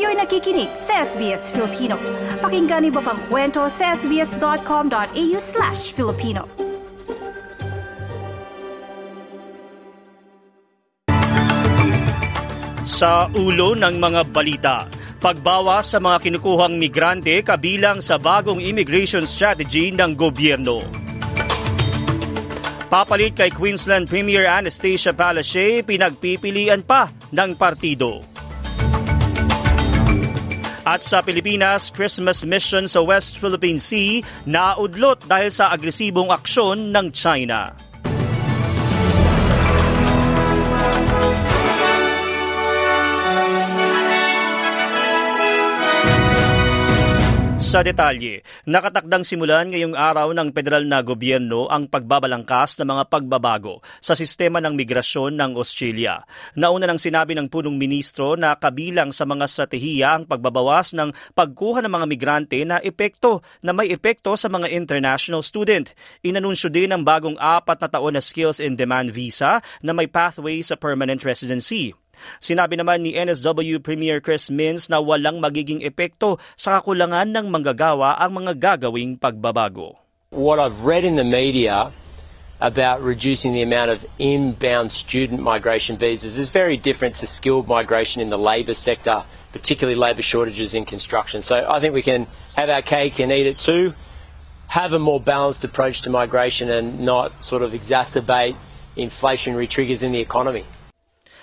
Kayo'y nakikinig sa SBS Filipino. Pakinggan niyo pa ang kwento sa sbs.com.au slash Filipino. Sa ulo ng mga balita, pagbawas sa mga kinukuhang migrante kabilang sa bagong immigration strategy ng gobyerno. Papalit kay Queensland Premier Anastasia Palaszczuk, pinagpipilian pa ng partido. At sa Pilipinas, Christmas mission sa West Philippine Sea naudlot dahil sa agresibong aksyon ng China. Sa detalye, nakatakdang simulan ngayong araw ng federal na gobyerno ang pagbabalangkas ng mga pagbabago sa sistema ng migrasyon ng Australia. Nauna nang sinabi ng punong ministro na kabilang sa mga strategiya ang pagbabawas ng pagkuha ng mga migrante na epekto na may epekto sa mga international student. Inanunsyo din ang bagong apat na taon na skills in demand visa na may pathway sa permanent residency. Sinabi naman ni NSW Premier Chris Mins na walang magiging epekto sa kakulangan ng manggagawa ang mga gagawing pagbabago. What I've read in the media about reducing the amount of inbound student migration visas is very different to skilled migration in the labour sector, particularly labour shortages in construction. So I think we can have our cake and eat it too, have a more balanced approach to migration and not sort of exacerbate inflationary triggers in the economy.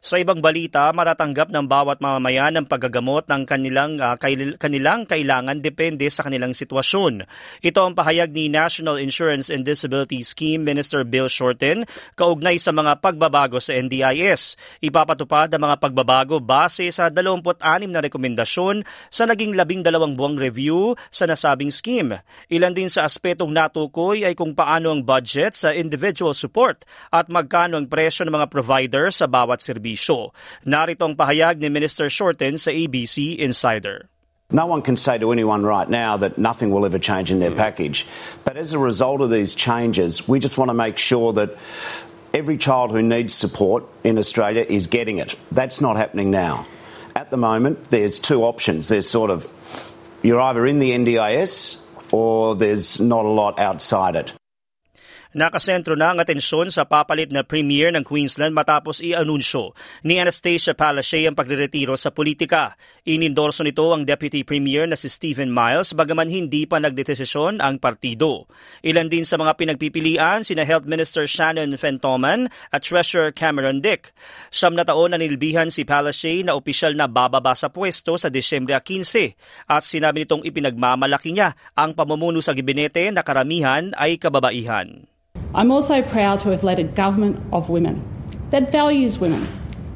Sa ibang balita, matatanggap ng bawat mamamayan ang paggagamot ng kanilang, uh, kail- kanilang kailangan depende sa kanilang sitwasyon. Ito ang pahayag ni National Insurance and Disability Scheme Minister Bill Shorten kaugnay sa mga pagbabago sa NDIS. Ipapatupad ang mga pagbabago base sa 26 na rekomendasyon sa naging 12 buwang review sa nasabing scheme. Ilan din sa aspetong natukoy ay kung paano ang budget sa individual support at magkano ang presyo ng mga provider sa bawat serbisyo serbisyo. Narito ang pahayag ni Minister Shorten sa ABC Insider. No one can say to anyone right now that nothing will ever change in their mm. package. But as a result of these changes, we just want to make sure that every child who needs support in Australia is getting it. That's not happening now. At the moment, there's two options. There's sort of, you're either in the NDIS or there's not a lot outside it. Nakasentro na ang atensyon sa papalit na premier ng Queensland matapos i-anunsyo ni Anastasia Palaszczuk ang pagreretiro sa politika. Inindorso nito ang Deputy Premier na si Stephen Miles bagaman hindi pa nagdesisyon ang partido. Ilan din sa mga pinagpipilian sina Health Minister Shannon Fentoman at Treasurer Cameron Dick. Siyam na taon na nilbihan si Palaszczuk na opisyal na bababa sa pwesto sa Desyembre 15 at sinabi nitong ipinagmamalaki niya ang pamumuno sa gabinete na karamihan ay kababaihan. I'm also proud to have led a government of women that values women,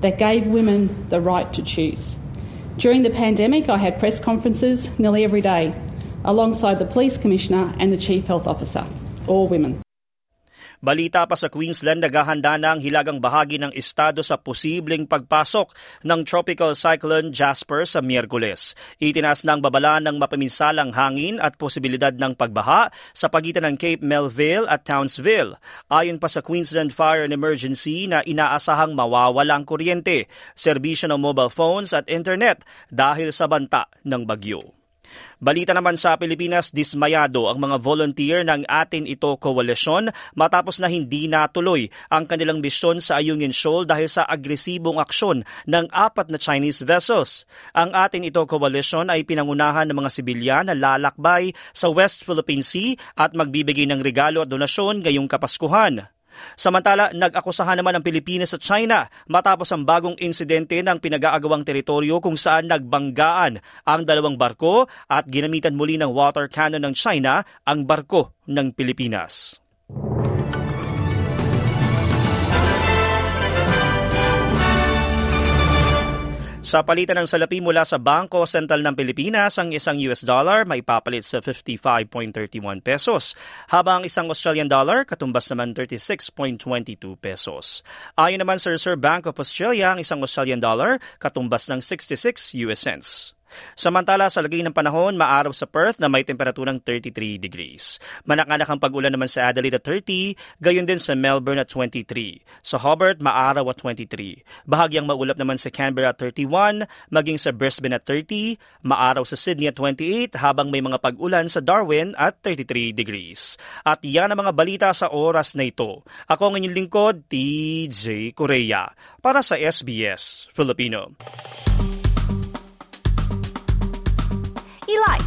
that gave women the right to choose. During the pandemic, I had press conferences nearly every day alongside the Police Commissioner and the Chief Health Officer, all women. Balita pa sa Queensland, naghahanda na ang hilagang bahagi ng estado sa posibleng pagpasok ng Tropical Cyclone Jasper sa Miyerkules. Itinas na ang babala ng mapaminsalang hangin at posibilidad ng pagbaha sa pagitan ng Cape Melville at Townsville. Ayon pa sa Queensland Fire and Emergency na inaasahang mawawala ang kuryente, serbisyo ng mobile phones at internet dahil sa banta ng bagyo. Balita naman sa Pilipinas, dismayado ang mga volunteer ng Atin Ito Coalition matapos na hindi natuloy ang kanilang misyon sa Ayungin Shoal dahil sa agresibong aksyon ng apat na Chinese vessels. Ang Atin Ito Coalition ay pinangunahan ng mga sibilyan na lalakbay sa West Philippine Sea at magbibigay ng regalo at donasyon ngayong Kapaskuhan. Samantala, nag-akusahan naman ang Pilipinas at China matapos ang bagong insidente ng pinag-aagawang teritoryo kung saan nagbanggaan ang dalawang barko at ginamitan muli ng water cannon ng China ang barko ng Pilipinas. Sa palitan ng salapi mula sa Bangko Sentral ng Pilipinas, ang isang US dollar may papalit sa 55.31 pesos, habang isang Australian dollar katumbas naman 36.22 pesos. Ayon naman sa Reserve Bank of Australia, ang isang Australian dollar katumbas ng 66 US cents. Samantala sa lagay ng panahon, maaraw sa Perth na may temperaturang 33 degrees. Manakanak ang pag-ulan naman sa Adelaide at 30, gayon din sa Melbourne at 23. Sa Hobart, maaraw at 23. Bahagyang maulap naman sa Canberra at 31, maging sa Brisbane at 30, maaraw sa Sydney at 28, habang may mga pag-ulan sa Darwin at 33 degrees. At yan ang mga balita sa oras na ito. Ako ang inyong lingkod, TJ Korea, para sa SBS Filipino.